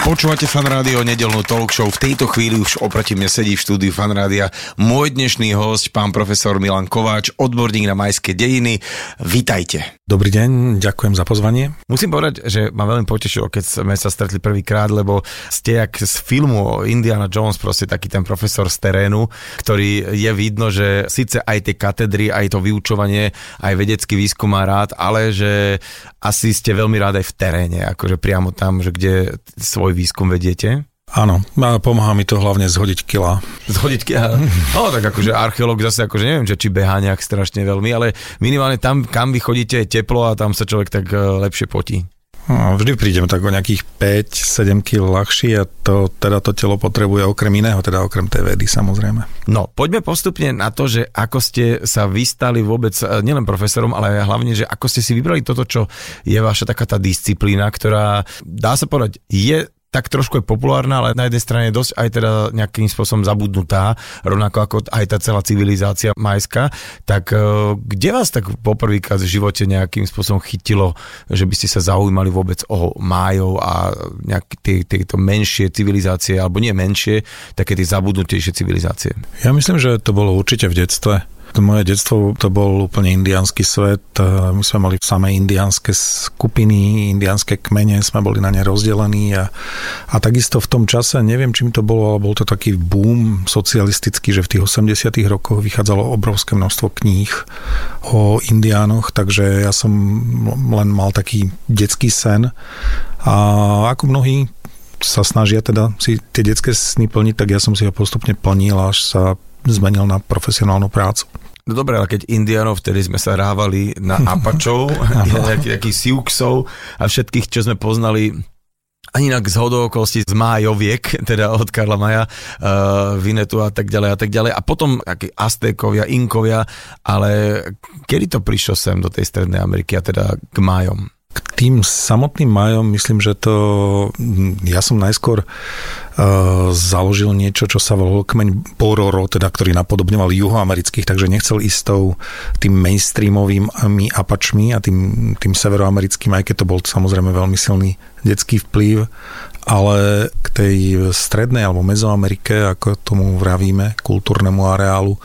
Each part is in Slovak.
Počúvate fan rádio, nedelnú talk show. V tejto chvíli už oproti mne sedí v štúdiu fan rádia môj dnešný host, pán profesor Milan Kováč, odborník na majské dejiny. Vítajte. Dobrý deň, ďakujem za pozvanie. Musím povedať, že ma veľmi potešilo, keď sme sa stretli prvýkrát, lebo ste jak z filmu o Indiana Jones, proste taký ten profesor z terénu, ktorý je vidno, že síce aj tie katedry, aj to vyučovanie, aj vedecký výskum má rád, ale že asi ste veľmi rád aj v teréne, akože priamo tam, že kde svoj výskum vediete. Áno, pomáha mi to hlavne zhodiť kila. Zhodiť kia. No tak akože archeológ zase akože neviem, že či behá nejak strašne veľmi, ale minimálne tam, kam vy chodíte, je teplo a tam sa človek tak eh, lepšie potí. No, vždy prídem tak o nejakých 5-7 kg ľahší a to teda to telo potrebuje okrem iného, teda okrem tej vedy samozrejme. No, poďme postupne na to, že ako ste sa vystali vôbec, eh, nielen profesorom, ale hlavne, že ako ste si vybrali toto, čo je vaša taká tá disciplína, ktorá, dá sa povedať, je tak trošku je populárna, ale na jednej strane je dosť aj teda nejakým spôsobom zabudnutá, rovnako ako aj tá celá civilizácia majská. Tak eh, kde vás tak poprvýkrát v živote nejakým spôsobom chytilo, že by ste sa zaujímali vôbec o májov a nejaké tie, tieto menšie civilizácie, alebo nie menšie, také tie zabudnutejšie civilizácie? Ja myslím, že to bolo určite v detstve. Moje detstvo to bol úplne indiánsky svet. My sme mali samé indiánske skupiny, indiánske kmene, sme boli na ne rozdelení a, a takisto v tom čase, neviem čím to bolo, ale bol to taký boom socialistický, že v tých 80 rokoch vychádzalo obrovské množstvo kníh o indiánoch, takže ja som len mal taký detský sen a ako mnohí sa snažia teda si tie detské sny plniť, tak ja som si ho postupne plnil, až sa zmenil na profesionálnu prácu. No dobre, ale keď Indianov, vtedy sme sa rávali na Apačov, nejakých Siuxov a všetkých, čo sme poznali ani inak z okolností z Májoviek, teda od Karla Maja, uh, Vinetu a tak ďalej a tak ďalej. A potom akí Aztékovia, Inkovia, ale kedy to prišlo sem do tej Strednej Ameriky a teda k Májom? K tým samotným majom myslím, že to ja som najskôr uh, založil niečo, čo sa volalo kmeň Pororo, teda, ktorý napodobňoval juhoamerických, takže nechcel ísť tou tým mainstreamovými apačmi a tým, tým severoamerickým, aj keď to bol samozrejme veľmi silný detský vplyv, ale k tej strednej alebo mezoamerike, ako tomu vravíme, kultúrnemu areálu,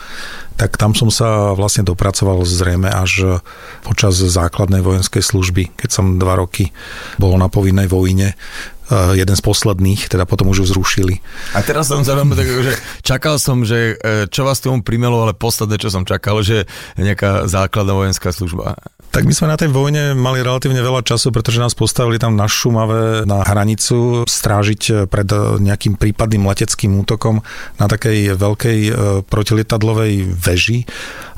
tak tam som sa vlastne dopracoval zrejme až počas základnej vojenskej služby, keď som dva roky bol na povinnej vojne Eh, jeden z posledných, teda potom už ju zrušili. A teraz som veľmi tak, že čakal som, že eh, čo vás tomu primelo, ale posledné, čo som čakal, že nejaká základná vojenská služba. Tak my sme na tej vojne mali relatívne veľa času, pretože nás postavili tam na Šumave na hranicu strážiť pred nejakým prípadným leteckým útokom na takej veľkej eh, protilietadlovej veži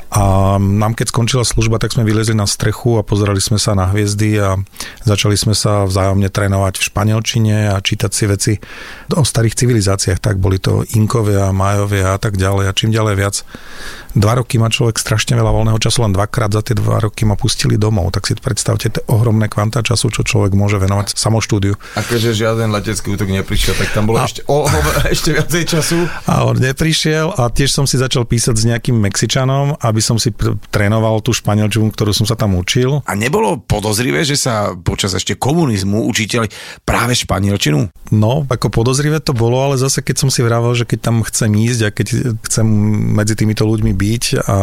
a nám keď skončila služba, tak sme vylezli na strechu a pozerali sme sa na hviezdy a začali sme sa vzájomne trénovať v španielčine a čítať si veci o starých civilizáciách. Tak boli to Inkovia, Majovia a tak ďalej. A čím ďalej viac dva roky má človek strašne veľa voľného času, len dvakrát za tie dva roky ma pustili domov, tak si predstavte tie ohromné kvanta času, čo človek môže venovať samoštúdiu. A keďže žiaden letecký útok neprišiel, tak tam bolo a... ešte, o, o, ešte viacej času. A on neprišiel a tiež som si začal písať s nejakým Mexičanom, aby som si pr- trénoval tú španielčinu, ktorú som sa tam učil. A nebolo podozrivé, že sa počas ešte komunizmu učiteľi práve španielčinu? No, ako podozrivé to bolo, ale zase keď som si vravel, že keď tam chcem ísť a keď chcem medzi týmito ľuďmi byť, a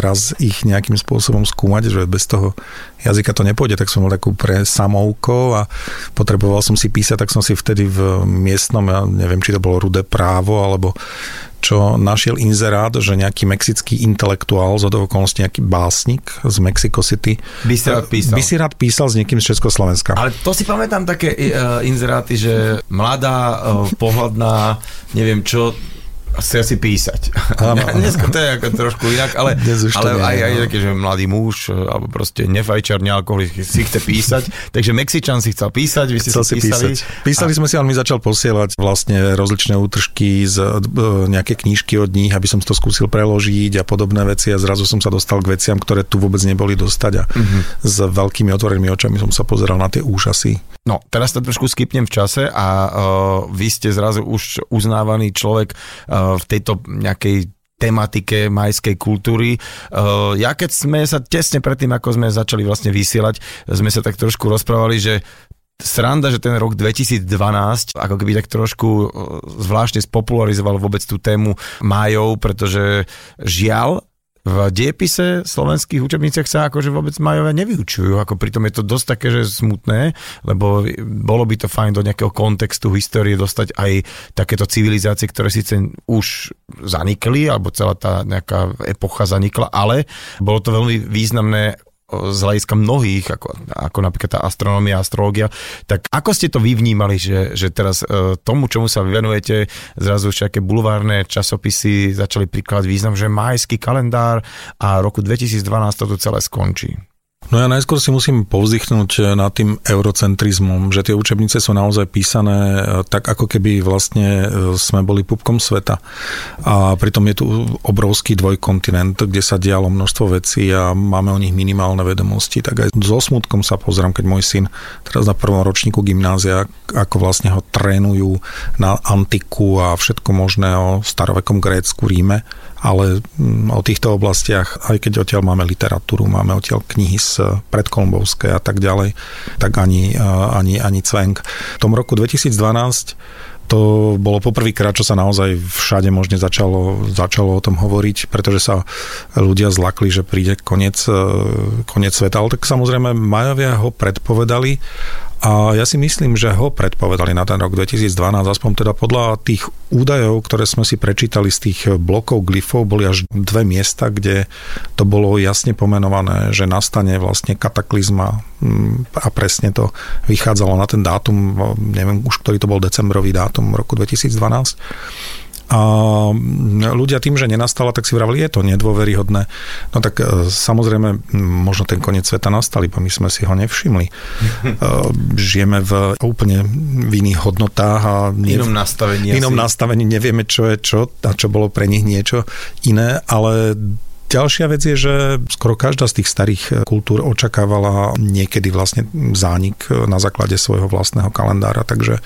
raz ich nejakým spôsobom skúmať, že bez toho jazyka to nepôjde, tak som bol takú pre samovkou a potreboval som si písať, tak som si vtedy v miestnom, ja neviem, či to bolo rudé právo, alebo čo našiel inzerát, že nejaký mexický intelektuál, z okolností nejaký básnik z Mexico City, by si rád písal. By si rád písal s niekým z Československa. Ale to si pamätám také uh, inzeráty, že mladá, uh, pohľadná, neviem čo, asi asi písať. Áno. Dneska to je ako trošku inak, ale, ale aj, aj také, že mladý muž, alebo proste nefajčar, nealkoholik si chce písať. Takže Mexičan si chcel písať, vy ste chcel si písali. Písať. Písali a... sme si, on mi začal posielať vlastne rozličné útržky z e, nejaké knížky od nich, aby som to skúsil preložiť a podobné veci a zrazu som sa dostal k veciam, ktoré tu vôbec neboli dostať a uh-huh. s veľkými otvorenými očami som sa pozeral na tie úžasy No, teraz to trošku skipnem v čase a uh, vy ste zrazu už uznávaný človek uh, v tejto nejakej tematike majskej kultúry. Uh, ja keď sme sa tesne predtým, ako sme začali vlastne vysielať, sme sa tak trošku rozprávali, že sranda, že ten rok 2012 ako keby tak trošku zvláštne spopularizoval vôbec tú tému majov, pretože žiaľ, v diepise slovenských učebniciach sa akože vôbec majové nevyučujú, ako pritom je to dosť také, že smutné, lebo bolo by to fajn do nejakého kontextu histórie dostať aj takéto civilizácie, ktoré síce už zanikli, alebo celá tá nejaká epocha zanikla, ale bolo to veľmi významné z hľadiska mnohých, ako, ako napríklad tá astronómia, astrológia, tak ako ste to vy vnímali, že, že teraz e, tomu, čomu sa venujete, zrazu všaké bulvárne časopisy začali prikladať význam, že majský kalendár a roku 2012 toto celé skončí? No ja najskôr si musím povzdychnúť eh, nad tým eurocentrizmom, že tie učebnice sú naozaj písané eh, tak, ako keby vlastne eh, sme boli pupkom sveta. A pritom je tu obrovský dvojkontinent, kde sa dialo množstvo vecí a máme o nich minimálne vedomosti. Tak aj so smutkom sa pozriem, keď môj syn teraz na prvom ročníku gymnázia, ako vlastne ho trénujú na antiku a všetko možné o starovekom Grécku, Ríme ale mm, o týchto oblastiach, aj keď odtiaľ máme literatúru, máme odtiaľ knihy z predkolombovskej a tak ďalej, tak ani, ani, ani cvenk. V tom roku 2012 to bolo poprvýkrát, čo sa naozaj všade možne začalo, začalo o tom hovoriť, pretože sa ľudia zlakli, že príde koniec, koniec sveta. Ale tak samozrejme Majovia ho predpovedali a ja si myslím, že ho predpovedali na ten rok 2012, aspoň teda podľa tých údajov, ktoré sme si prečítali z tých blokov glyfov, boli až dve miesta, kde to bolo jasne pomenované, že nastane vlastne kataklizma. Mm, a presne to vychádzalo na ten dátum, neviem už, ktorý to bol decembrový dátum roku 2012 a ľudia tým, že nenastala, tak si vravili, je to nedôveryhodné. No tak e, samozrejme, možno ten koniec sveta nastal, iba my sme si ho nevšimli. E, žijeme v úplne v iných hodnotách a v inom nastavení. inom asi. nastavení nevieme, čo je čo a čo bolo pre nich niečo iné, ale Ďalšia vec je, že skoro každá z tých starých kultúr očakávala niekedy vlastne zánik na základe svojho vlastného kalendára, takže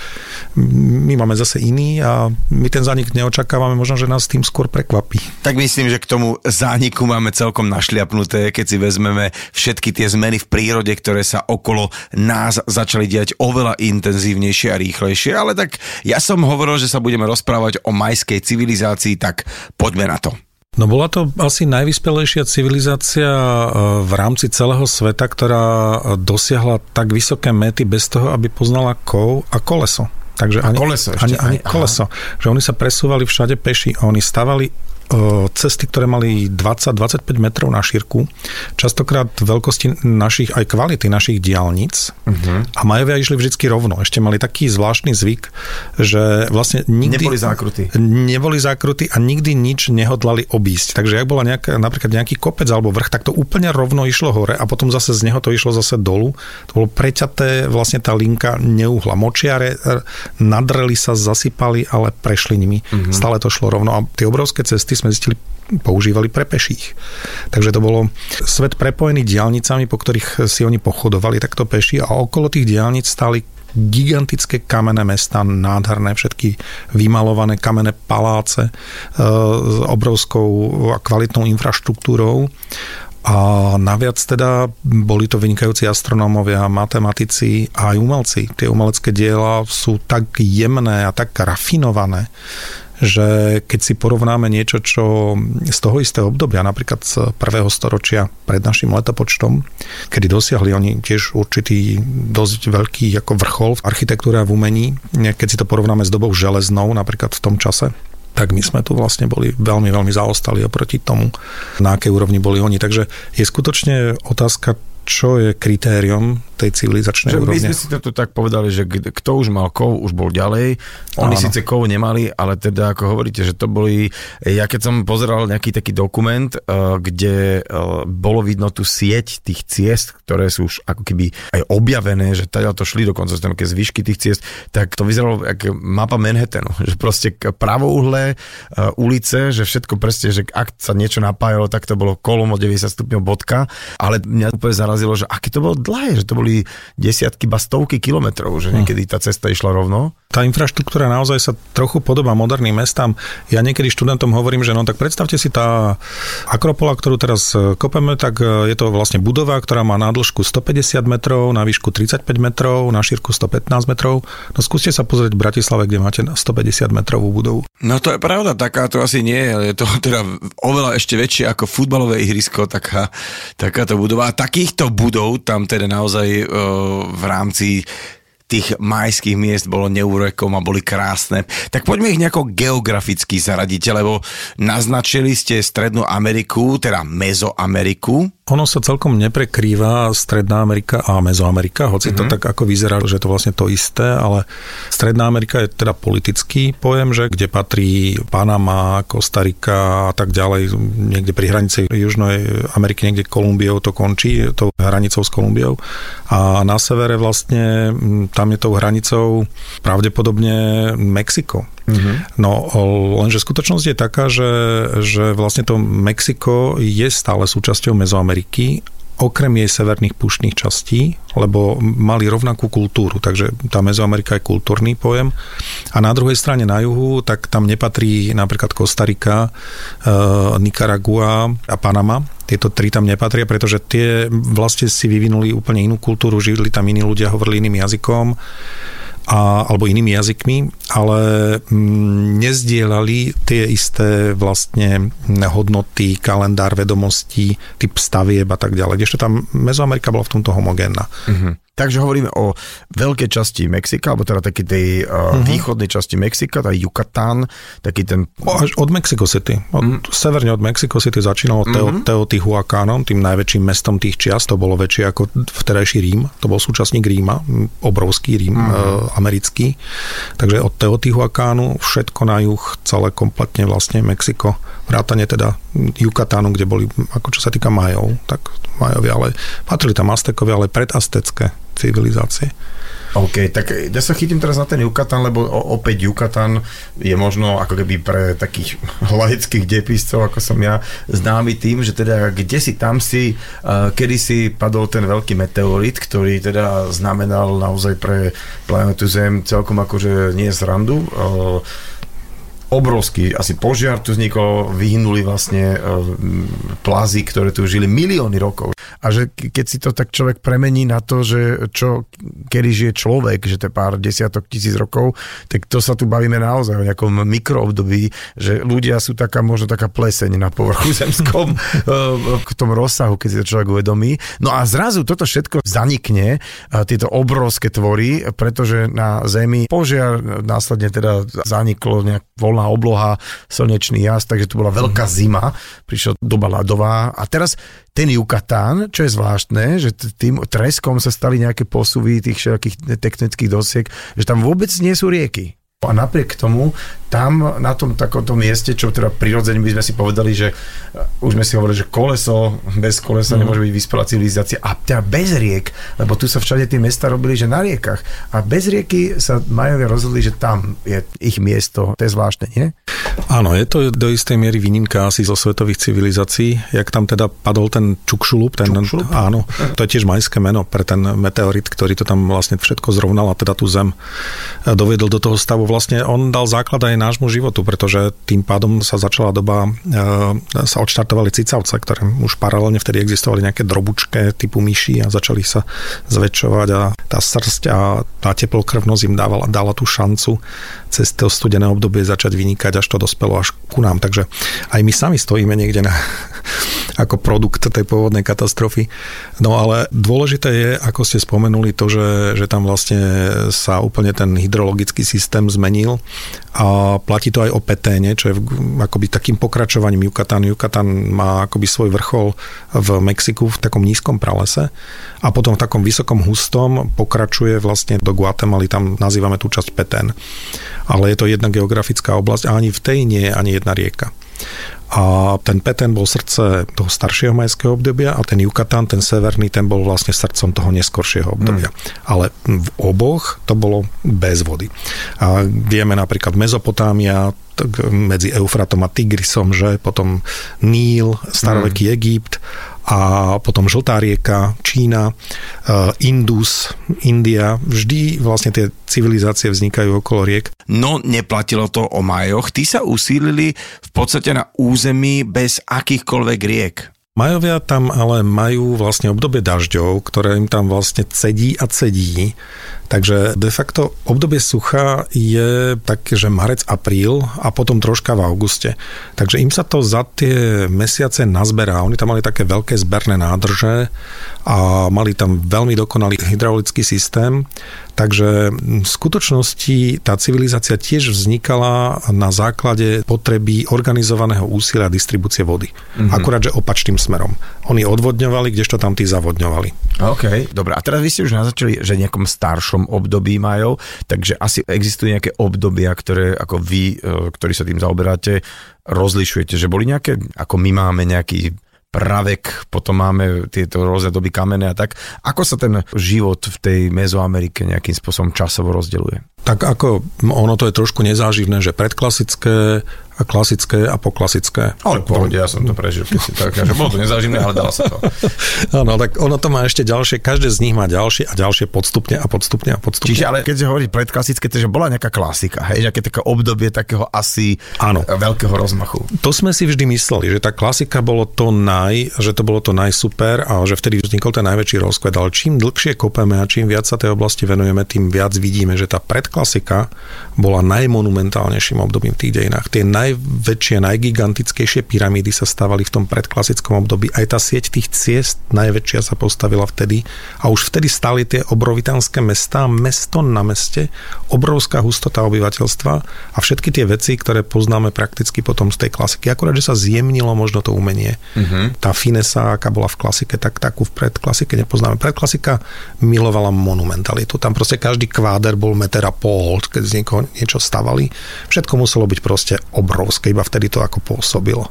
my máme zase iný a my ten zánik neočakávame, možno, že nás tým skôr prekvapí. Tak myslím, že k tomu zániku máme celkom našliapnuté, keď si vezmeme všetky tie zmeny v prírode, ktoré sa okolo nás začali diať oveľa intenzívnejšie a rýchlejšie, ale tak ja som hovoril, že sa budeme rozprávať o majskej civilizácii, tak poďme na to. No bola to asi najvyspelejšia civilizácia e, v rámci celého sveta, ktorá dosiahla tak vysoké mety bez toho, aby poznala kov a koleso. Takže a ani, koleso ešte, ani, ani koleso. Že oni sa presúvali všade peši. Oni stavali cesty, ktoré mali 20-25 metrov na šírku, častokrát veľkosti našich, aj kvality našich diálnic uh-huh. a Majovia išli vždy rovno. Ešte mali taký zvláštny zvyk, že vlastne nikdy... Neboli zákrutí. Neboli zákrutí a nikdy nič nehodlali obísť. Takže ak bola nejaká, napríklad nejaký kopec alebo vrch, tak to úplne rovno išlo hore a potom zase z neho to išlo zase dolu. To bolo preťaté, vlastne tá linka neuhla. Močiare nadreli sa, zasypali, ale prešli nimi. Uh-huh. Stále to šlo rovno a tie obrovské cesty sme zistili, používali pre peších. Takže to bolo svet prepojený diálnicami, po ktorých si oni pochodovali takto peši a okolo tých diálnic stáli gigantické kamenné mesta, nádherné všetky vymalované kamenné paláce e, s obrovskou a kvalitnou infraštruktúrou. A naviac teda boli to vynikajúci astronómovia, matematici a aj umelci. Tie umelecké diela sú tak jemné a tak rafinované, že keď si porovnáme niečo, čo z toho istého obdobia, napríklad z prvého storočia pred našim letopočtom, kedy dosiahli oni tiež určitý dosť veľký ako vrchol v architektúre a v umení, keď si to porovnáme s dobou železnou, napríklad v tom čase, tak my sme tu vlastne boli veľmi, veľmi zaostali oproti tomu, na akej úrovni boli oni. Takže je skutočne otázka, čo je kritérium tej civilizačnej že úrovne. My sme si to tu tak povedali, že kto už mal kov, už bol ďalej. Oni Áno. síce kov nemali, ale teda ako hovoríte, že to boli... Ja keď som pozeral nejaký taký dokument, eh, kde eh, bolo vidno tú sieť tých ciest, ktoré sú už ako keby aj objavené, že teda to šli dokonca tam také zvyšky tých ciest, tak to vyzeralo ako mapa Manhattanu, že proste pravouhlé eh, ulice, že všetko presne, že ak sa niečo napájalo, tak to bolo kolom o 90 stupňov bodka, ale mňa úplne zarazilo zarazilo, že aké to bolo dlhé, že to boli desiatky, ba stovky kilometrov, že niekedy tá cesta išla rovno. Tá infraštruktúra naozaj sa trochu podobá moderným mestám. Ja niekedy študentom hovorím, že no tak predstavte si tá Akropola, ktorú teraz e, kopeme, tak e, je to vlastne budova, ktorá má na dĺžku 150 metrov, na výšku 35 metrov, na šírku 115 metrov. No skúste sa pozrieť v Bratislave, kde máte 150 metrovú budovu. No to je pravda, taká to asi nie je, ale je to teda oveľa ešte väčšie ako futbalové ihrisko, taká, takáto budova. A takýchto budov tam teda naozaj uh, v rámci tých majských miest bolo neurekom a boli krásne. Tak poďme ich nejako geograficky zaradiť, lebo naznačili ste Strednú Ameriku, teda Mezoameriku, ono sa celkom neprekrýva Stredná Amerika a Mezoamerika, hoci mm-hmm. to mhm. tak ako vyzerá, že to vlastne to isté, ale Stredná Amerika je teda politický pojem, že kde patrí Panama, Kostarika a tak ďalej, niekde pri hranici Južnej Ameriky, niekde Kolumbiou to končí, tou hranicou s Kolumbiou. A na severe vlastne tam je tou hranicou pravdepodobne Mexiko. Mm-hmm. No lenže skutočnosť je taká, že, že vlastne to Mexiko je stále súčasťou Mezoameriky okrem jej severných puštných častí, lebo mali rovnakú kultúru, takže tá Mezoamerika je kultúrny pojem. A na druhej strane na juhu, tak tam nepatrí napríklad Kostarika, e, Nicaragua a Panama. Tieto tri tam nepatria, pretože tie vlastne si vyvinuli úplne inú kultúru, žili tam iní ľudia, hovorili iným jazykom a, alebo inými jazykmi, ale mm, nezdielali tie isté vlastne hodnoty, kalendár vedomostí, typ stavieb a tak ďalej. Ešte tam Mezoamerika bola v tomto homogénna. Mm-hmm. Takže hovoríme o veľkej časti Mexika, alebo teda takej tej uh, uh-huh. východnej časti Mexika, tá Yucatán, taký ten... Až od Mexico City. Od, uh-huh. Severne od Mexico City začínalo uh-huh. Teotihuacanom, tým najväčším mestom tých čiast, to bolo väčšie ako vtedajší Rím, to bol súčasník Ríma, obrovský Rím, uh-huh. uh, americký. Takže od Teotihuacánu všetko na juh, celé kompletne vlastne Mexiko, vrátane teda Yucatánu, kde boli, ako čo sa týka Majov, tak Majovi, ale patrili tam Aztekovia, ale predaztecké civilizácie. OK, tak ja sa chytím teraz na ten Yucatan, lebo opäť Yucatan je možno ako keby pre takých laických depiscov, ako som ja, známy tým, že teda kde si tam si, uh, kedy si padol ten veľký meteorit, ktorý teda znamenal naozaj pre planetu Zem celkom akože nie zrandu. Uh, obrovský asi požiar tu vznikol, vyhynuli vlastne uh, plazy, ktoré tu žili milióny rokov a že keď si to tak človek premení na to, že čo, kedy žije človek, že to je pár desiatok tisíc rokov, tak to sa tu bavíme naozaj o nejakom mikroobdobí, že ľudia sú taká, možno taká pleseň na povrchu zemskom v tom rozsahu, keď si to človek uvedomí. No a zrazu toto všetko zanikne, tieto obrovské tvory, pretože na Zemi požiar následne teda zaniklo nejak voľná obloha, slnečný jas, takže tu bola veľká zima, prišla doba ľadová a teraz ten Yucatán, čo je zvláštne, že tým treskom sa stali nejaké posuvy tých všetkých tektonických dosiek, že tam vôbec nie sú rieky. A napriek tomu, tam na tom takomto mieste, čo teda prirodzene by sme si povedali, že uh, už sme si hovorili, že koleso, bez kolesa mm. nemôže byť vyspelá civilizácia a teda bez riek, lebo tu sa všade tie mesta robili, že na riekach. A bez rieky sa majovia rozhodli, že tam je ich miesto. To je zvláštne, nie? Áno, je to do istej miery výnimka asi zo svetových civilizácií. Jak tam teda padol ten Čukšulup, ten, Čukšulup? áno, to je tiež majské meno pre ten meteorit, ktorý to tam vlastne všetko zrovnal a teda tú zem doviedol do toho stavu vlastne on dal základ aj nášmu životu, pretože tým pádom sa začala doba, e, sa odštartovali cicavce, ktoré už paralelne vtedy existovali nejaké drobučké typu myši a začali sa zväčšovať a tá srst a tá teplokrvnosť im dávala, dala tú šancu cez to studené obdobie začať vynikať, až to dospelo až ku nám. Takže aj my sami stojíme niekde na, ako produkt tej pôvodnej katastrofy. No ale dôležité je, ako ste spomenuli, to, že, že tam vlastne sa úplne ten hydrologický systém zmenil a platí to aj o Peténe, čo je akoby takým pokračovaním Yucatán. Yucatán má akoby svoj vrchol v Mexiku v takom nízkom pralese a potom v takom vysokom hustom pokračuje vlastne do Guatemaly, tam nazývame tú časť Petén. Ale je to jedna geografická oblasť a ani v tej nie je ani jedna rieka. A ten Petén bol srdce toho staršieho majského obdobia a ten Yucatán, ten severný, ten bol vlastne srdcom toho neskoršieho obdobia. Hmm. Ale v oboch to bolo bez vody. A vieme napríklad Mezopotámia, medzi Eufratom a Tigrisom, že potom Níl, staroveký hmm. Egypt a potom Žltá rieka, Čína, Indus, India. Vždy vlastne tie civilizácie vznikajú okolo riek. No, neplatilo to o majoch. Tí sa usílili v podstate na území bez akýchkoľvek riek. Majovia tam ale majú vlastne obdobie dažďov, ktoré im tam vlastne cedí a cedí. Takže de facto obdobie sucha je také, že marec, apríl a potom troška v auguste. Takže im sa to za tie mesiace nazberá. Oni tam mali také veľké zberné nádrže a mali tam veľmi dokonalý hydraulický systém. Takže v skutočnosti tá civilizácia tiež vznikala na základe potreby organizovaného úsilia a distribúcie vody. Mm-hmm. Akurát, že opačným smerom. Oni odvodňovali, kdežto tam tí zavodňovali. OK, dobre. A teraz vy ste už naznačili, že nejakom staršom období majú, takže asi existujú nejaké obdobia, ktoré ako vy, e, ktorí sa tým zaoberáte, rozlišujete, že boli nejaké, ako my máme nejaký pravek, potom máme tieto rôzne doby kamene a tak. Ako sa ten život v tej Mezoamerike nejakým spôsobom časovo rozdeľuje? Tak ako ono to je trošku nezáživné, že predklasické klasické a poklasické. Ale pohode, ja som to prežil, keď si tak, že bolo to nezáživné, ale dalo sa to. Áno, tak ono to má ešte ďalšie, každé z nich má ďalšie a ďalšie podstupne a podstupne a podstupne. Čiže ale keď hovorí predklasické, to že bola nejaká klasika, hej, že také obdobie takého asi Áno. veľkého rozmachu. To sme si vždy mysleli, že tá klasika bolo to naj, že to bolo to najsuper a že vtedy vznikol ten najväčší rozkvet, ale čím dlhšie kopeme a čím viac sa tej oblasti venujeme, tým viac vidíme, že tá predklasika bola najmonumentálnejším obdobím v tých dejinách. Tie naj najväčšie, najgigantickejšie pyramídy sa stavali v tom predklasickom období. Aj tá sieť tých ciest najväčšia sa postavila vtedy a už vtedy stali tie obrovitánske mestá, mesto na meste, obrovská hustota obyvateľstva a všetky tie veci, ktoré poznáme prakticky potom z tej klasiky. Akurát, že sa zjemnilo možno to umenie. Uh-huh. Tá finesa, aká bola v klasike, tak takú v predklasike nepoznáme. Predklasika milovala monumentalitu. Tam proste každý kváder bol meter a pol, keď z niekoho niečo stavali. Všetko muselo byť proste obrovské obrovské, iba vtedy to ako pôsobilo.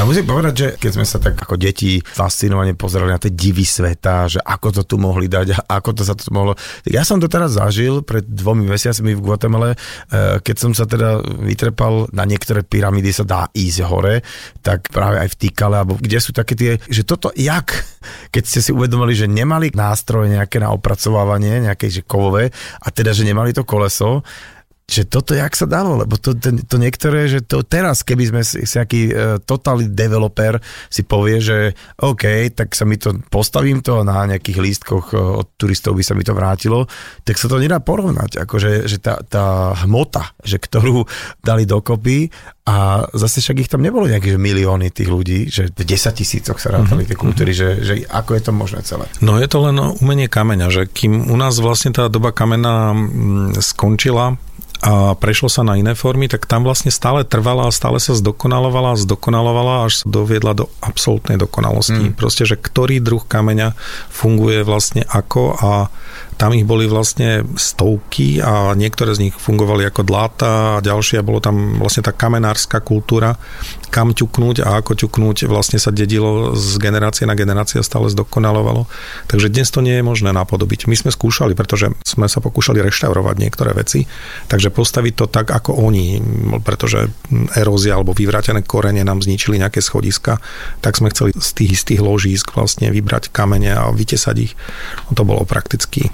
A musím povedať, že keď sme sa tak ako deti fascinovane pozerali na tie divy sveta, že ako to tu mohli dať a ako to sa to mohlo... Ja som to teraz zažil pred dvomi mesiacmi v Guatemala, eh, keď som sa teda vytrepal na niektoré pyramídy sa dá ísť hore, tak práve aj v Týkale, alebo kde sú také tie, že toto jak, keď ste si uvedomili, že nemali nástroje nejaké na opracovávanie, nejaké že kovové, a teda, že nemali to koleso, že toto jak sa dalo, lebo to, to, to niektoré, že to teraz, keby sme si, si aký uh, totálny developer si povie, že OK, tak sa mi to, postavím to na nejakých lístkoch uh, od turistov by sa mi to vrátilo, tak sa to nedá porovnať, akože že tá, tá hmota, že ktorú dali dokopy a zase však ich tam nebolo nejaké že milióny tých ľudí, že v 10 tisícoch sa rátali mm-hmm. tie kultúry, že, že ako je to možné celé? No je to len umenie kameňa, že kým u nás vlastne tá doba kamena mm, skončila, a prešlo sa na iné formy, tak tam vlastne stále trvala a stále sa zdokonalovala a zdokonalovala až sa doviedla do absolútnej dokonalosti. Mm. Proste, že ktorý druh kameňa funguje vlastne ako a tam ich boli vlastne stovky a niektoré z nich fungovali ako dláta a ďalšie. Bolo tam vlastne tá kamenárska kultúra, kam ťuknúť a ako ťuknúť vlastne sa dedilo z generácie na generácie stále zdokonalovalo. Takže dnes to nie je možné napodobiť. My sme skúšali, pretože sme sa pokúšali reštaurovať niektoré veci, takže postaviť to tak ako oni, pretože erózia alebo vyvrátené korene nám zničili nejaké schodiska, tak sme chceli z tých istých ložísk vlastne vybrať kamene a vytesať ich. No to bolo prakticky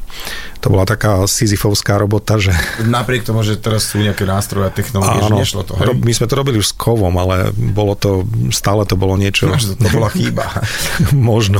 to bola taká sizifovská robota, že... Napriek tomu, že teraz sú nejaké nástroje a technológie, Áno, že nešlo to, hej? My sme to robili už s kovom, ale bolo to, stále to bolo niečo... No, to bola chyba. Možno.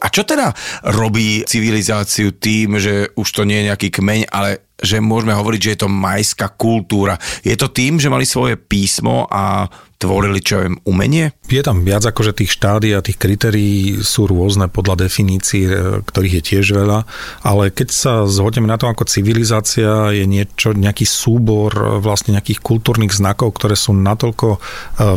A čo teda robí civilizáciu tým, že už to nie je nejaký kmeň, ale že môžeme hovoriť, že je to majská kultúra. Je to tým, že mali svoje písmo a tvorili, čo viem, umenie? Je tam viac akože tých štádí a tých kritérií sú rôzne podľa definícií, e, ktorých je tiež veľa, ale keď sa zhodneme na to, ako civilizácia je niečo, nejaký súbor e, vlastne nejakých kultúrnych znakov, ktoré sú natoľko e,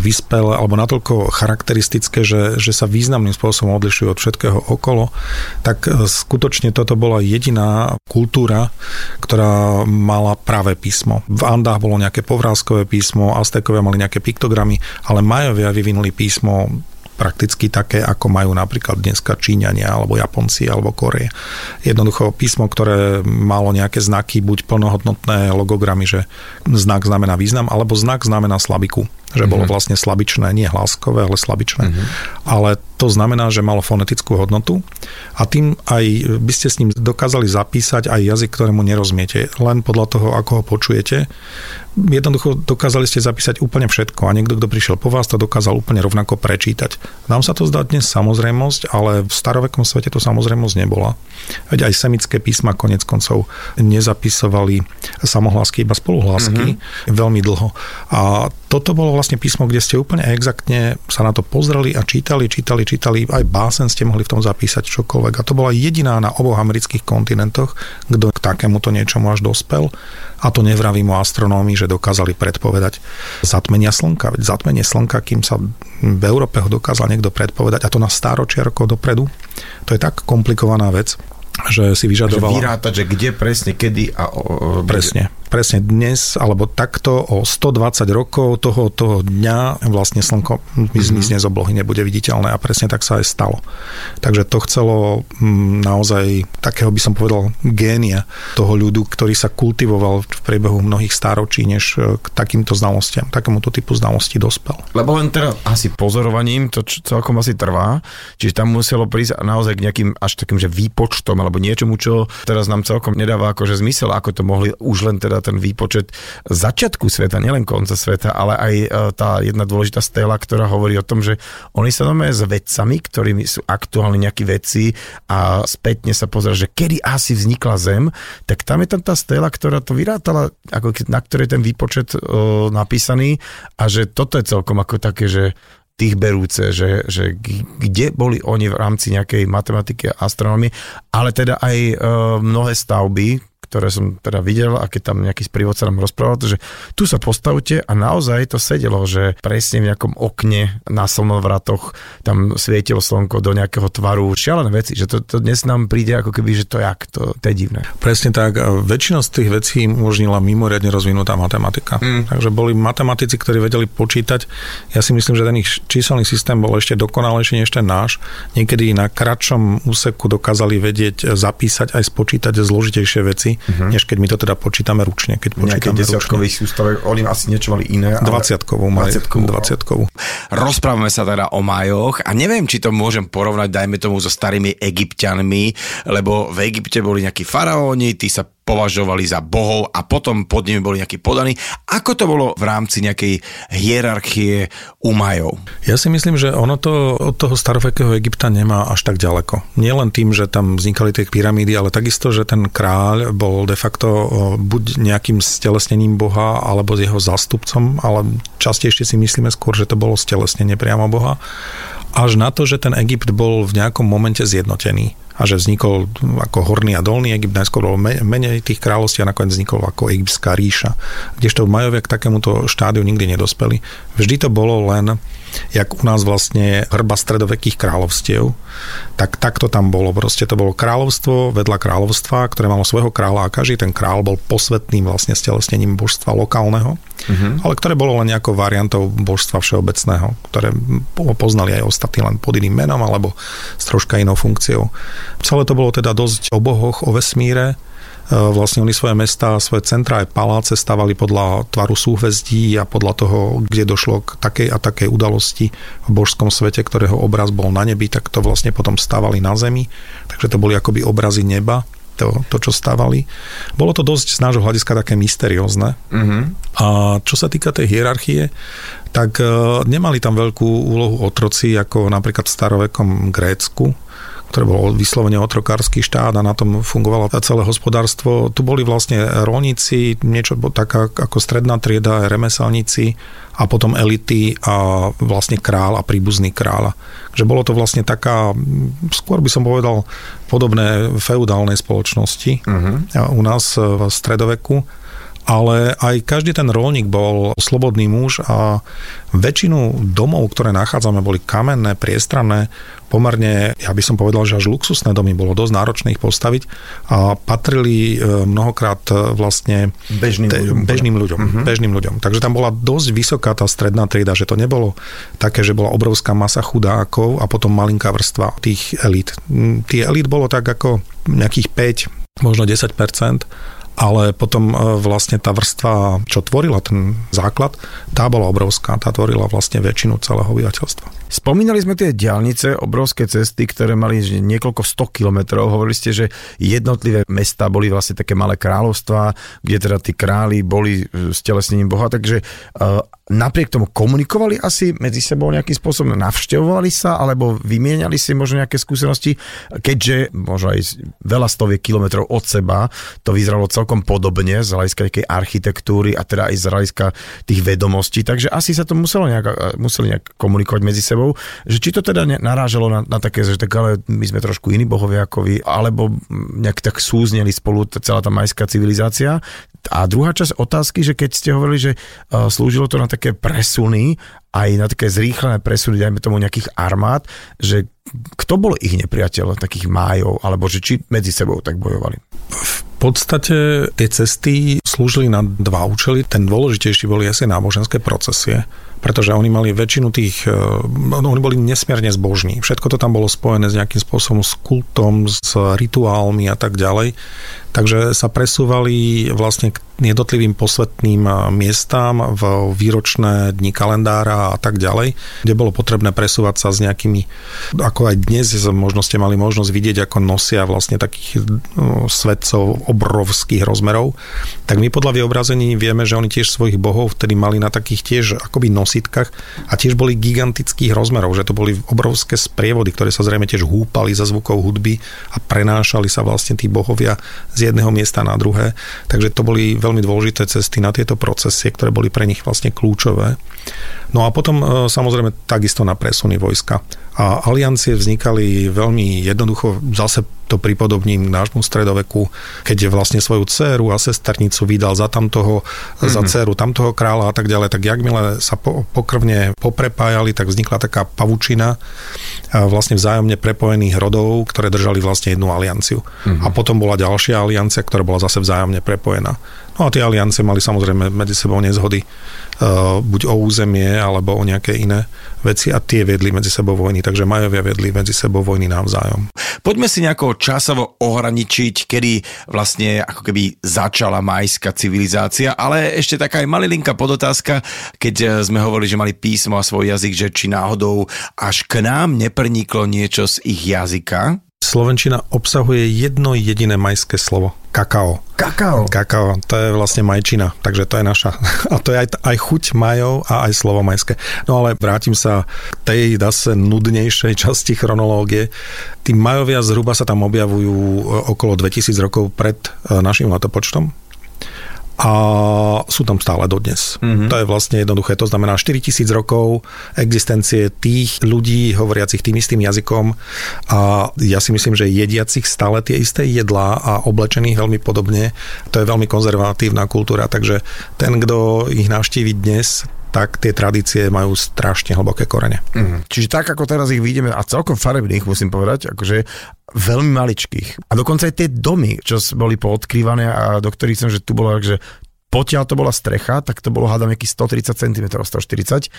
vyspelé alebo natoľko charakteristické, že, že sa významným spôsobom odlišujú od všetkého okolo, tak skutočne toto bola jediná kultúra, ktorá mala práve písmo. V Andách bolo nejaké povrázkové písmo, Aztekovia mali nejaké piktogramy, jazykami, ale Majovia vyvinuli písmo prakticky také, ako majú napríklad dneska Číňania, alebo Japonci, alebo Koreje. Jednoducho písmo, ktoré malo nejaké znaky, buď plnohodnotné logogramy, že znak znamená význam, alebo znak znamená slabiku že bolo mhm. vlastne slabičné, nie hláskové, ale slabičné. Mm-hmm. Ale to znamená, že malo fonetickú hodnotu a tým aj by ste s ním dokázali zapísať aj jazyk, ktorému nerozumiete, len podľa toho, ako ho počujete jednoducho dokázali ste zapísať úplne všetko a niekto, kto prišiel po vás, to dokázal úplne rovnako prečítať. Nám sa to zdá dnes samozrejmosť, ale v starovekom svete to samozrejmosť nebola. Veď aj semické písma konec koncov nezapisovali samohlásky, iba spoluhlásky mm-hmm. veľmi dlho. A toto bolo vlastne písmo, kde ste úplne exaktne sa na to pozreli a čítali, čítali, čítali, aj básen ste mohli v tom zapísať čokoľvek. A to bola jediná na oboch amerických kontinentoch, kto k takémuto niečomu až dospel. A to nevravím o astronómii, že dokázali predpovedať zatmenia slnka. Veď zatmenie slnka, kým sa v Európe ho dokázal niekto predpovedať, a to na stáročia dopredu, to je tak komplikovaná vec, že si vyžadovala... Že vyrátať, že kde presne, kedy a... O, presne presne dnes, alebo takto o 120 rokov toho, toho dňa vlastne slnko zmizne mm-hmm. z oblohy, nebude viditeľné a presne tak sa aj stalo. Takže to chcelo mm, naozaj takého by som povedal génia toho ľudu, ktorý sa kultivoval v priebehu mnohých stáročí, než e, k takýmto znalostiam, takémuto typu znalostí dospel. Lebo len teraz asi pozorovaním to celkom asi trvá, čiže tam muselo prísť naozaj k nejakým až takým, že výpočtom alebo niečomu, čo teraz nám celkom nedáva akože zmysel, ako to mohli už len teda ten výpočet začiatku sveta, nielen konca sveta, ale aj e, tá jedna dôležitá stela, ktorá hovorí o tom, že oni sa normálne s vedcami, ktorými sú aktuálne nejakí vedci a spätne sa pozera, že kedy asi vznikla Zem, tak tam je tam tá stela, ktorá to vyrátala, ako na ktorej ten výpočet e, napísaný a že toto je celkom ako také, že tých berúce, že, že kde boli oni v rámci nejakej matematiky a astronómie, ale teda aj e, mnohé stavby, ktoré som teda videl a keď tam nejaký sprievodca nám rozprával, že tu sa postavte a naozaj to sedelo, že presne v nejakom okne na slnovratoch tam svietilo slnko do nejakého tvaru. Šialené veci, že to, to dnes nám príde ako keby, že to jak, to, to je divné. Presne tak. Väčšina z tých vecí umožnila mimoriadne rozvinutá matematika. Mm. Takže boli matematici, ktorí vedeli počítať. Ja si myslím, že ten ich číselný systém bol ešte dokonalejší než ten náš. Niekedy na kratšom úseku dokázali vedieť zapísať aj spočítať zložitejšie veci uh-huh. než keď my to teda počítame ručne. Keď počítame desiatkových sústavek, oni asi niečo mali iné. Ale... 20-kovú, 20-kovú. Rozprávame sa teda o majoch a neviem, či to môžem porovnať, dajme tomu, so starými egyptianmi, lebo v Egypte boli nejakí faraóni, tí sa považovali za bohov a potom pod nimi boli nejakí podaní. Ako to bolo v rámci nejakej hierarchie u Majov? Ja si myslím, že ono to od toho starovekého Egypta nemá až tak ďaleko. Nie len tým, že tam vznikali tie pyramídy, ale takisto, že ten kráľ bol de facto buď nejakým stelesnením boha, alebo jeho zástupcom, ale častejšie si myslíme skôr, že to bolo stelesnenie priamo boha až na to, že ten Egypt bol v nejakom momente zjednotený a že vznikol ako horný a dolný Egypt, najskôr bolo menej tých kráľovství a nakoniec vznikol ako egyptská ríša. Kdežto Majovia k takémuto štádiu nikdy nedospeli. Vždy to bolo len jak u nás vlastne hrba stredovekých kráľovstiev, tak takto tam bolo. Proste to bolo kráľovstvo vedľa kráľovstva, ktoré malo svojho kráľa a každý ten kráľ bol posvetným vlastne stelesnením božstva lokálneho, mm-hmm. ale ktoré bolo len nejakou variantou božstva všeobecného, ktoré poznali aj ostatní len pod iným menom alebo s troška inou funkciou. Celé to bolo teda dosť o bohoch, o vesmíre, vlastne oni svoje mesta, svoje centra aj paláce stavali podľa tvaru súhvezdí a podľa toho, kde došlo k takej a takej udalosti v božskom svete, ktorého obraz bol na nebi, tak to vlastne potom stavali na zemi. Takže to boli akoby obrazy neba to, to, čo stavali. Bolo to dosť z nášho hľadiska také mysteriózne. Mm-hmm. A čo sa týka tej hierarchie, tak uh, nemali tam veľkú úlohu otroci, ako napríklad v starovekom Grécku ktoré bolo vyslovene otrokársky štát a na tom fungovalo celé hospodárstvo. Tu boli vlastne rolníci, niečo taká ako stredná trieda, remeselníci a potom elity a vlastne král a príbuzný kráľa. Že bolo to vlastne taká, skôr by som povedal, podobné feudálnej spoločnosti uh-huh. u nás v stredoveku ale aj každý ten rolník bol slobodný muž a väčšinu domov, ktoré nachádzame, boli kamenné, priestranné, pomerne, ja by som povedal, že až luxusné domy, bolo dosť náročné ich postaviť a patrili e, mnohokrát e, vlastne bežným te, ľuďom. Bežným ľuďom, uh-huh. bežným ľuďom. Takže tam bola dosť vysoká tá stredná trieda, že to nebolo také, že bola obrovská masa chudákov a potom malinká vrstva tých elít. Tých elít bolo tak ako nejakých 5, možno 10 a ale potom e, vlastne tá vrstva, čo tvorila ten základ, tá bola obrovská, tá tvorila vlastne väčšinu celého obyvateľstva. Spomínali sme tie diálnice, obrovské cesty, ktoré mali niekoľko sto kilometrov. Hovorili ste, že jednotlivé mesta boli vlastne také malé kráľovstvá, kde teda tí králi boli s telesnením Boha, takže uh, napriek tomu komunikovali asi medzi sebou nejakým spôsobom, navštevovali sa alebo vymieniali si možno nejaké skúsenosti, keďže možno aj veľa stoviek kilometrov od seba to vyzeralo celkom podobne z hľadiska architektúry a teda aj z hľadiska tých vedomostí, takže asi sa to muselo nejak, museli nejak komunikovať medzi sebou, že či to teda narážalo na, na také, že tak ale my sme trošku iní bohovia ako vy, alebo nejak tak súzneli spolu celá tá majská civilizácia. A druhá časť otázky, že keď ste hovorili, že uh, slúžilo to na také presuny, aj na také zrýchlené presuny, dajme tomu nejakých armád, že kto bol ich nepriateľ, takých májov, alebo že či medzi sebou tak bojovali? Podstate tie cesty slúžili na dva účely. Ten dôležitejší boli asi náboženské procesie, pretože oni mali väčšinu tých, e, no, oni boli nesmierne zbožní. Všetko to tam bolo spojené s nejakým spôsobom s kultom, s rituálmi a tak ďalej. Takže sa presúvali vlastne k jednotlivým posvetným miestam v výročné dni kalendára a tak ďalej, kde bolo potrebné presúvať sa s nejakými, ako aj dnes možno ste mali možnosť vidieť, ako nosia vlastne takých svetcov obrovských rozmerov, tak my podľa vyobrazení vieme, že oni tiež svojich bohov vtedy mali na takých tiež akoby nositkách a tiež boli gigantických rozmerov, že to boli obrovské sprievody, ktoré sa zrejme tiež húpali za zvukov hudby a prenášali sa vlastne tí bohovia z jedného miesta na druhé. Takže to boli veľmi dôležité cesty na tieto procesie, ktoré boli pre nich vlastne kľúčové. No a potom e, samozrejme takisto na presuny vojska. A aliancie vznikali veľmi jednoducho, zase to pripodobním k nášmu stredoveku, keď je vlastne svoju dceru a sesternicu vydal za tamtoho, mm-hmm. za dceru tamtoho kráľa a tak ďalej, tak jakmile sa po, pokrvne poprepájali, tak vznikla taká pavučina vlastne vzájomne prepojených rodov, ktoré držali vlastne jednu alianciu. Mm-hmm. A potom bola ďalšia aliancia, ktorá bola zase vzájomne prepojená. No a tie aliancie mali samozrejme medzi sebou nezhody Eh, buď o územie alebo o nejaké iné veci a tie viedli medzi sebou vojny, takže Majovia viedli medzi sebou vojny navzájom. Poďme si nejako časovo ohraničiť, kedy vlastne ako keby začala majská civilizácia, ale ešte taká aj malilinká podotázka, keď eh, sme hovorili, že mali písmo a svoj jazyk, že či náhodou až k nám neprniklo niečo z ich jazyka? Slovenčina obsahuje jedno jediné majské slovo. Kakao. Kakao. Kakao, to je vlastne majčina, takže to je naša. A to je aj, aj chuť majov a aj slovo majské. No ale vrátim sa k tej zase nudnejšej časti chronológie. Tí majovia zhruba sa tam objavujú e, okolo 2000 rokov pred e, našim letopočtom a sú tam stále dodnes. Mm-hmm. To je vlastne jednoduché. To znamená 4000 rokov existencie tých ľudí hovoriacich tým istým jazykom a ja si myslím, že jediacich stále tie isté jedlá a oblečených veľmi podobne. To je veľmi konzervatívna kultúra, takže ten, kto ich navštívi dnes, tak tie tradície majú strašne hlboké korene. Mm. Čiže tak, ako teraz ich vidíme, a celkom farebných, musím povedať, akože veľmi maličkých. A dokonca aj tie domy, čo boli poodkrývané a do ktorých som, že tu bolo, že potiaľ to bola strecha, tak to bolo hádam nejakých 130 cm, 140.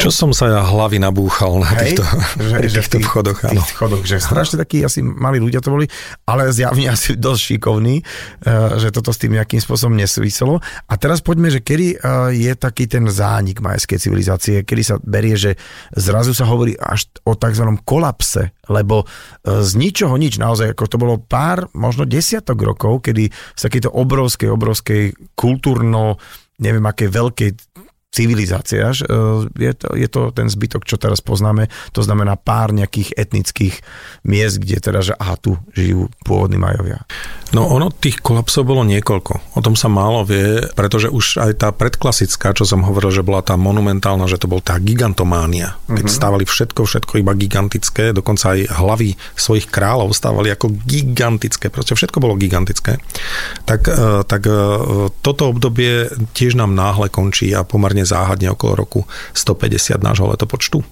Čo som sa ja hlavy nabúchal na týchto, že, že týchto v tých, vchodoch. Áno. Tých vchodoch, že strašne takí asi mali ľudia to boli, ale zjavne asi dosť šikovní, eh, že toto s tým nejakým spôsobom nesúviselo. A teraz poďme, že kedy eh, je taký ten zánik majskej civilizácie, kedy sa berie, že zrazu sa hovorí až o tzv. kolapse, lebo eh, z ničoho nič, naozaj, ako to bolo pár, možno desiatok rokov, kedy z takéto obrovskej, obrovskej kultúry kultúrno, neviem aké veľkej civilizácie až. E, je to, je to ten zbytok, čo teraz poznáme, to znamená pár nejakých etnických miest, kde teda, že aha, tu žijú pôvodní majovia. No ono tých kolapsov bolo niekoľko. O tom sa málo vie, pretože už aj tá predklasická, čo som hovoril, že bola tá monumentálna, že to bol tá gigantománia. Keď mm-hmm. stávali všetko, všetko iba gigantické, dokonca aj hlavy svojich kráľov stávali ako gigantické, proste všetko bolo gigantické. Tak, e, tak e, toto obdobie tiež nám náhle končí a pomerne záhadne okolo roku 150 nášho letopočtu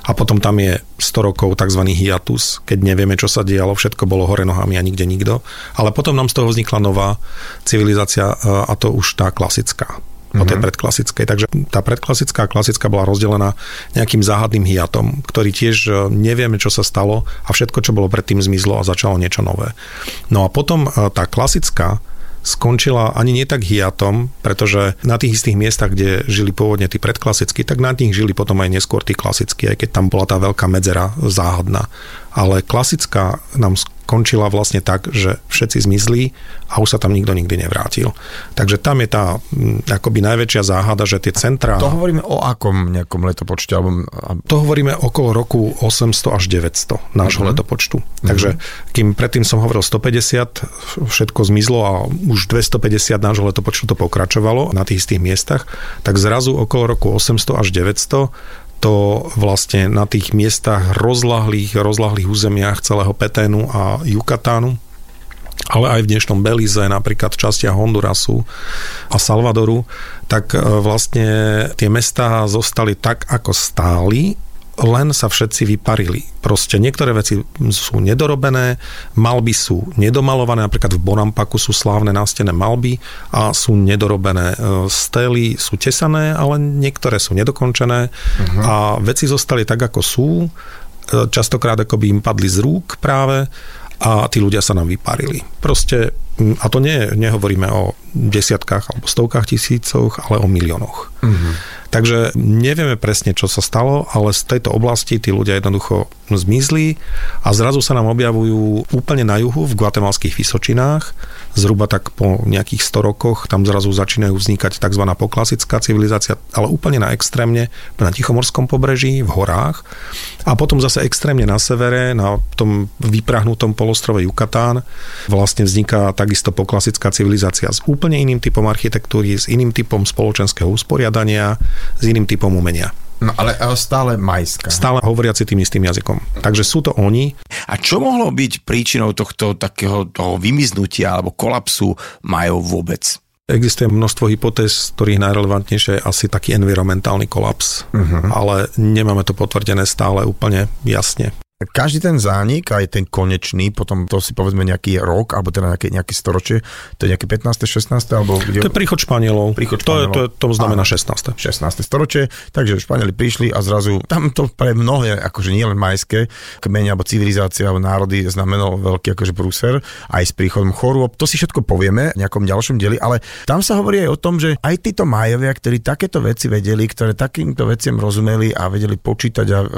a potom tam je 100 rokov tzv. hiatus, keď nevieme, čo sa dialo, všetko bolo hore nohami a nikde nikto. Ale potom nám z toho vznikla nová civilizácia a to už tá klasická po tej mhm. predklasickej. Takže tá predklasická a klasická bola rozdelená nejakým záhadným hiatom, ktorý tiež e, nevieme, čo sa stalo a všetko, čo bolo predtým zmizlo a začalo niečo nové. No a potom e, tá klasická skončila ani nie tak hiatom, pretože na tých istých miestach, kde žili pôvodne tí predklasickí, tak na nich žili potom aj neskôr tí klasickí, aj keď tam bola tá veľká medzera záhadná. Ale klasická nám skončila vlastne tak, že všetci zmizli a už sa tam nikto nikdy nevrátil. Takže tam je tá akoby najväčšia záhada, že tie centrá... To hovoríme o akom nejakom letopočte? Alebo... To hovoríme okolo roku 800 až 900 nášho uh-huh. letopočtu. Uh-huh. Takže kým predtým som hovoril 150, všetko zmizlo a už 250 nášho letopočtu to pokračovalo na tých istých miestach, tak zrazu okolo roku 800 až 900 to vlastne na tých miestach rozlahlých, rozlahlých územiach celého Peténu a Yukatánu, ale aj v dnešnom Belize, napríklad v častiach Hondurasu a Salvadoru, tak e, vlastne tie mestá zostali tak, ako stáli, len sa všetci vyparili. Proste niektoré veci sú nedorobené, malby sú nedomalované, napríklad v Bonampaku sú slávne nástené malby a sú nedorobené. E, stely sú tesané, ale niektoré sú nedokončené uh-huh. a veci zostali tak, ako sú. E, častokrát ako by im padli z rúk práve a tí ľudia sa nám vyparili. Proste, a to nie, nehovoríme o desiatkách alebo stovkách tisícoch, ale o miliónoch. Uh-huh. Takže nevieme presne, čo sa stalo, ale z tejto oblasti tí ľudia jednoducho zmizli a zrazu sa nám objavujú úplne na juhu v guatemalských Vysočinách, zhruba tak po nejakých 100 rokoch, tam zrazu začínajú vznikať tzv. poklasická civilizácia, ale úplne na extrémne, na Tichomorskom pobreží, v horách. A potom zase extrémne na severe, na tom vyprahnutom polostrove Yucatán, vlastne vzniká takisto poklasická civilizácia s úplne iným typom architektúry, s iným typom spoločenského usporiadania, s iným typom umenia. No ale stále majská. Stále hovoriaci tým istým jazykom. Takže sú to oni. A čo mohlo byť príčinou tohto takého toho vymiznutia alebo kolapsu majov vôbec? Existuje množstvo hypotéz, z ktorých najrelevantnejšie je asi taký environmentálny kolaps, uh-huh. ale nemáme to potvrdené stále úplne jasne každý ten zánik, aj ten konečný, potom to si povedzme nejaký rok, alebo teda nejaké, nejaké storočie, to je nejaké 15. 16. alebo kde... To je príchod Španielov. Príchod Španielov. To, je, to, to znamená 16. 16. storočie, takže Španieli prišli a zrazu tam to pre mnohé, akože nielen majské kmene alebo civilizácia alebo národy znamenalo veľký akože prúser, aj s príchodom chorôb. To si všetko povieme v nejakom ďalšom dieli, ale tam sa hovorí aj o tom, že aj títo majovia, ktorí takéto veci vedeli, ktoré takýmto veciam rozumeli a vedeli počítať a uh,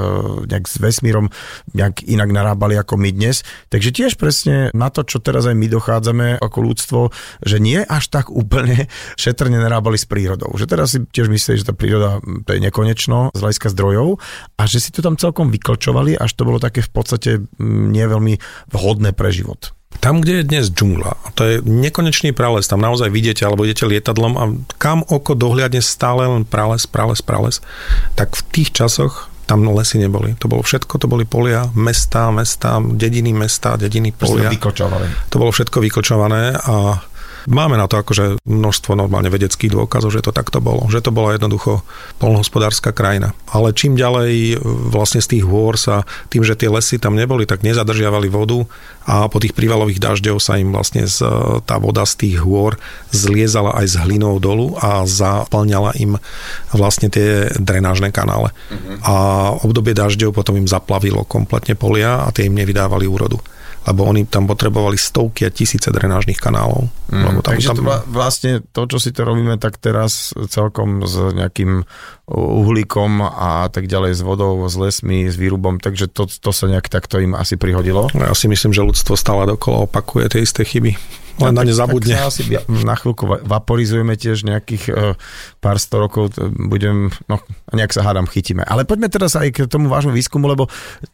nejak s vesmírom nejak inak narábali ako my dnes. Takže tiež presne na to, čo teraz aj my dochádzame ako ľudstvo, že nie až tak úplne šetrne narábali s prírodou. Že teraz si tiež myslíte, že tá príroda to je nekonečno z hľadiska zdrojov a že si to tam celkom vyklčovali, až to bolo také v podstate nie veľmi vhodné pre život. Tam, kde je dnes džungla, to je nekonečný prales, tam naozaj vidíte, alebo idete lietadlom a kam oko dohliadne stále len prales, prales, prales, tak v tých časoch tam lesy neboli. To bolo všetko, to boli polia, mesta, mesta, dediny mesta, dediny polia. To bolo všetko vykočované a Máme na to akože množstvo normálne vedeckých dôkazov, že to takto bolo. Že to bola jednoducho polnohospodárska krajina. Ale čím ďalej vlastne z tých hôr sa, tým, že tie lesy tam neboli, tak nezadržiavali vodu a po tých prívalových dažďov sa im vlastne z, tá voda z tých hôr zliezala aj s hlinou dolu a zaplňala im vlastne tie drenážne kanále. Uh-huh. A obdobie dažďov potom im zaplavilo kompletne polia a tie im nevydávali úrodu lebo oni tam potrebovali stovky a tisíce drenážnych kanálov. Mm, lebo tam, takže tam... To vlastne to, čo si to robíme, tak teraz celkom s nejakým uhlíkom a tak ďalej, s vodou, s lesmi, s výrubom, takže to, to sa nejak takto im asi prihodilo. Ja si myslím, že ľudstvo stále dokola opakuje tie isté chyby len na ne zabudne. Tak asi na chvíľku vaporizujeme tiež nejakých uh, pár sto rokov, budem, no nejak sa hádam, chytíme. Ale poďme teraz aj k tomu vášmu výskumu, lebo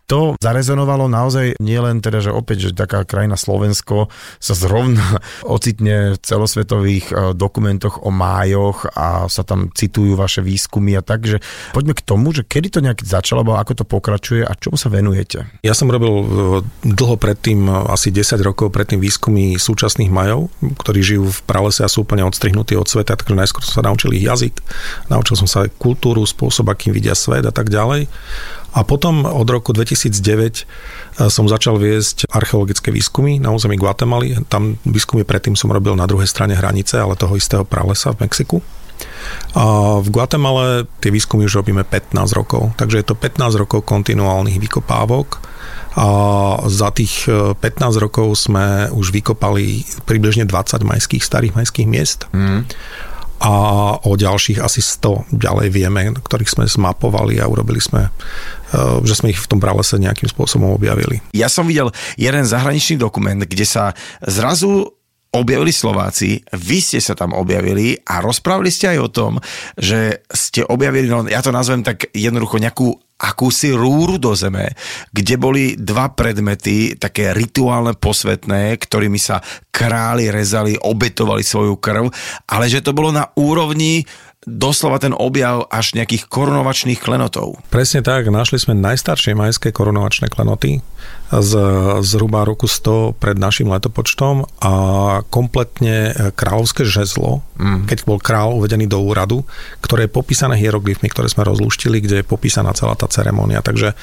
to zarezonovalo naozaj nielen teda, že opäť, že taká krajina Slovensko sa zrovna ocitne v celosvetových uh, dokumentoch o májoch a sa tam citujú vaše výskumy a tak, že poďme k tomu, že kedy to nejak začalo, alebo ako to pokračuje a čomu sa venujete? Ja som robil e, dlho predtým, asi 10 rokov predtým výskumy súčasných samotných Majov, ktorí žijú v pralese a sú úplne odstrihnutí od sveta, takže najskôr som sa naučil ich jazyk, naučil som sa kultúru, spôsob, akým vidia svet a tak ďalej. A potom od roku 2009 e, som začal viesť archeologické výskumy na území Guatemaly. Tam výskumy predtým som robil na druhej strane hranice, ale toho istého pralesa v Mexiku. A v Guatemala tie výskumy už robíme 15 rokov, takže je to 15 rokov kontinuálnych vykopávok a za tých 15 rokov sme už vykopali približne 20 majských, starých majských miest. Mm a o ďalších asi 100 ďalej vieme, ktorých sme zmapovali a urobili sme, e, že sme ich v tom pralese nejakým spôsobom objavili. Ja som videl jeden zahraničný dokument, kde sa zrazu objavili Slováci, vy ste sa tam objavili a rozprávali ste aj o tom, že ste objavili, no ja to nazvem tak jednoducho nejakú akúsi rúru do zeme, kde boli dva predmety, také rituálne posvetné, ktorými sa králi rezali, obetovali svoju krv, ale že to bolo na úrovni doslova ten objav až nejakých korunovačných klenotov. Presne tak, našli sme najstaršie majské korunovačné klenoty z zhruba roku 100 pred našim letopočtom a kompletne kráľovské žezlo, mm. keď bol král uvedený do úradu, ktoré je popísané hieroglyfmi, ktoré sme rozluštili, kde je popísaná celá tá ceremonia. Takže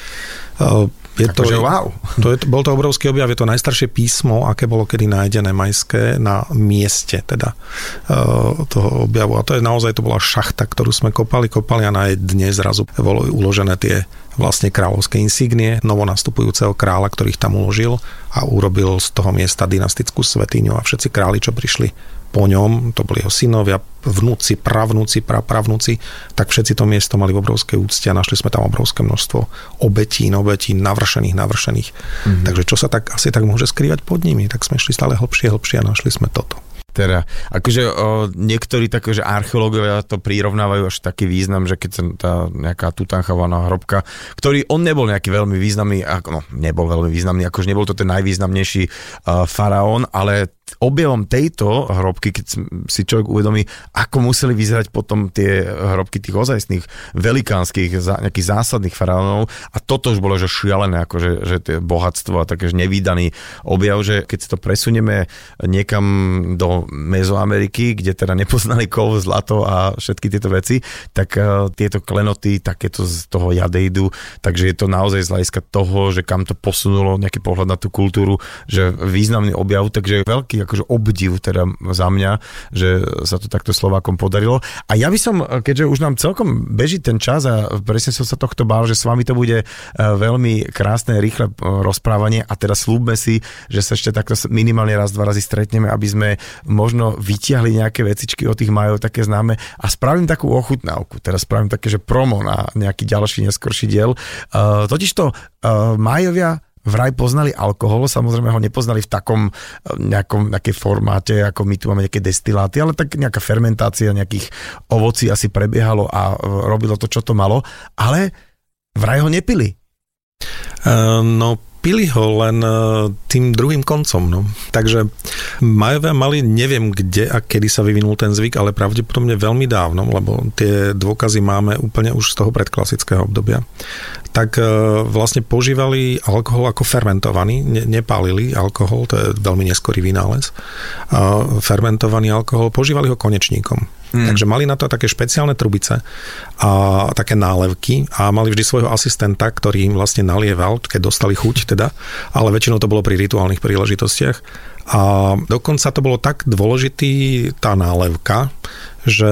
je to, že wow. To je, bol to obrovský objav, je to najstaršie písmo, aké bolo kedy nájdené majské na mieste teda uh, toho objavu. A to je naozaj, to bola šachta, ktorú sme kopali, kopali a na jej dne zrazu bolo uložené tie vlastne kráľovské insignie novonastupujúceho kráľa, ktorých tam uložil a urobil z toho miesta dynastickú svetiňu a všetci králi, čo prišli po ňom, to boli jeho synovia, vnúci, pravnúci, prapravnúci, tak všetci to miesto mali v obrovskej úcte a našli sme tam obrovské množstvo obetí, obetí, navršených, navršených. Mm-hmm. Takže čo sa tak asi tak môže skrývať pod nimi, tak sme šli stále hlbšie, hlbšie a našli sme toto teda, akože o, niektorí také, že archeológovia to prirovnávajú až taký význam, že keď sa tá nejaká Tutanchamona hrobka, ktorý on nebol nejaký veľmi významný, ako, no nebol veľmi významný, akože nebol to ten najvýznamnejší uh, faraón, ale objavom tejto hrobky, keď si človek uvedomí, ako museli vyzerať potom tie hrobky tých ozajstných, velikánskych, nejakých zásadných faraónov. A toto už bolo že šialené, akože, že tie bohatstvo a také nevýdaný objav, že keď si to presunieme niekam do Mezoameriky, kde teda nepoznali kov, zlato a všetky tieto veci, tak uh, tieto klenoty, takéto z toho jadejdu, takže je to naozaj z hľadiska toho, že kam to posunulo nejaký pohľad na tú kultúru, že významný objav, takže veľký veľký akože obdiv teda za mňa, že sa to takto Slovákom podarilo. A ja by som, keďže už nám celkom beží ten čas a presne som sa tohto bál, že s vami to bude e, veľmi krásne, rýchle e, rozprávanie a teda slúbme si, že sa ešte takto minimálne raz, dva razy stretneme, aby sme možno vytiahli nejaké vecičky od tých majov také známe a spravím takú ochutnávku, teda spravím také, že promo na nejaký ďalší neskorší diel. Uh, totižto uh, majovia vraj poznali alkohol, samozrejme ho nepoznali v takom eh, nejakom nejakej formáte, ako my tu máme nejaké destiláty, ale tak nejaká fermentácia nejakých ovocí asi prebiehalo a eh, robilo to, čo to malo, ale vraj ho nepili. Uh, no pili ho len tým druhým koncom. No. Takže Majovia mali, neviem kde a kedy sa vyvinul ten zvyk, ale pravdepodobne veľmi dávno, lebo tie dôkazy máme úplne už z toho predklasického obdobia tak e, vlastne požívali alkohol ako fermentovaný, ne, nepálili alkohol, to je veľmi neskorý vynález. Fermentovaný alkohol, požívali ho konečníkom. Hmm. Takže mali na to také špeciálne trubice a také nálevky a mali vždy svojho asistenta, ktorý im vlastne nalieval, keď dostali chuť teda, ale väčšinou to bolo pri rituálnych príležitostiach. A dokonca to bolo tak dôležitý tá nálevka, že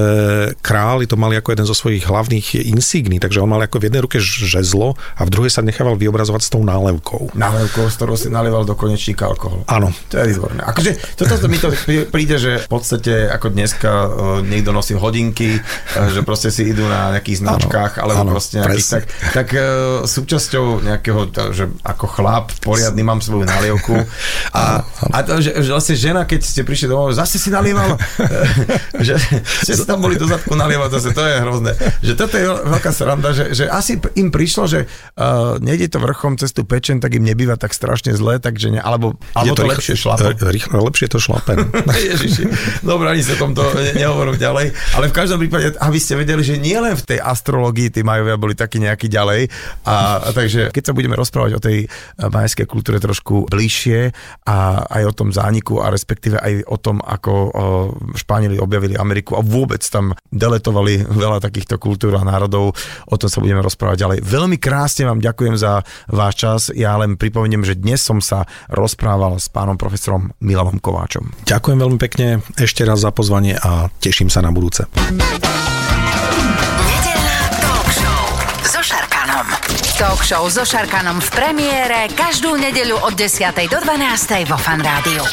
králi to mali ako jeden zo svojich hlavných insígní, takže on mal ako v jednej ruke žezlo a v druhej sa nechával vyobrazovať s tou nálevkou. Nálevkou, s ktorou si nalieval do konečníka alkohol. Áno. To je výborné. Akože toto mi to príde, že v podstate ako dneska uh, niekto nosí hodinky, uh, že proste si idú na nejakých značkách, ano, alebo ano, proste nejakých, tak, tak uh, súčasťou nejakého, že ako chlap poriadny mám svoju nalievku a, a to, že, že vlastne žena, keď ste prišli domov, zase si nalieval, že, ste si tam boli do zadku nalievať zase, to je hrozné. Že toto je veľká sranda, že, že asi im prišlo, že uh, nejde to vrchom cez tú pečen, tak im nebýva tak strašne zle, takže ne, alebo, alebo to, to lepšie šlape. Rýchlo, lepšie to šlape. Ježiši, dobre, ani sa tomto ne, nehovorím ďalej, ale v každom prípade, aby ste vedeli, že nie len v tej astrologii tí majovia boli takí nejakí ďalej, a, a takže keď sa budeme rozprávať o tej majskej kultúre trošku bližšie a aj o tom zániku a respektíve aj o tom, ako o, Španieli objavili Ameriku a vôbec tam deletovali veľa takýchto kultúr a národov. O tom sa budeme rozprávať ďalej. Veľmi krásne vám ďakujem za váš čas. Ja len pripomeniem, že dnes som sa rozprával s pánom profesorom Milanom Kováčom. Ďakujem veľmi pekne ešte raz za pozvanie a teším sa na budúce. Talk show so Šarkanom v premiére každú nedeľu od 10. do 12. vo Fan Rádiu.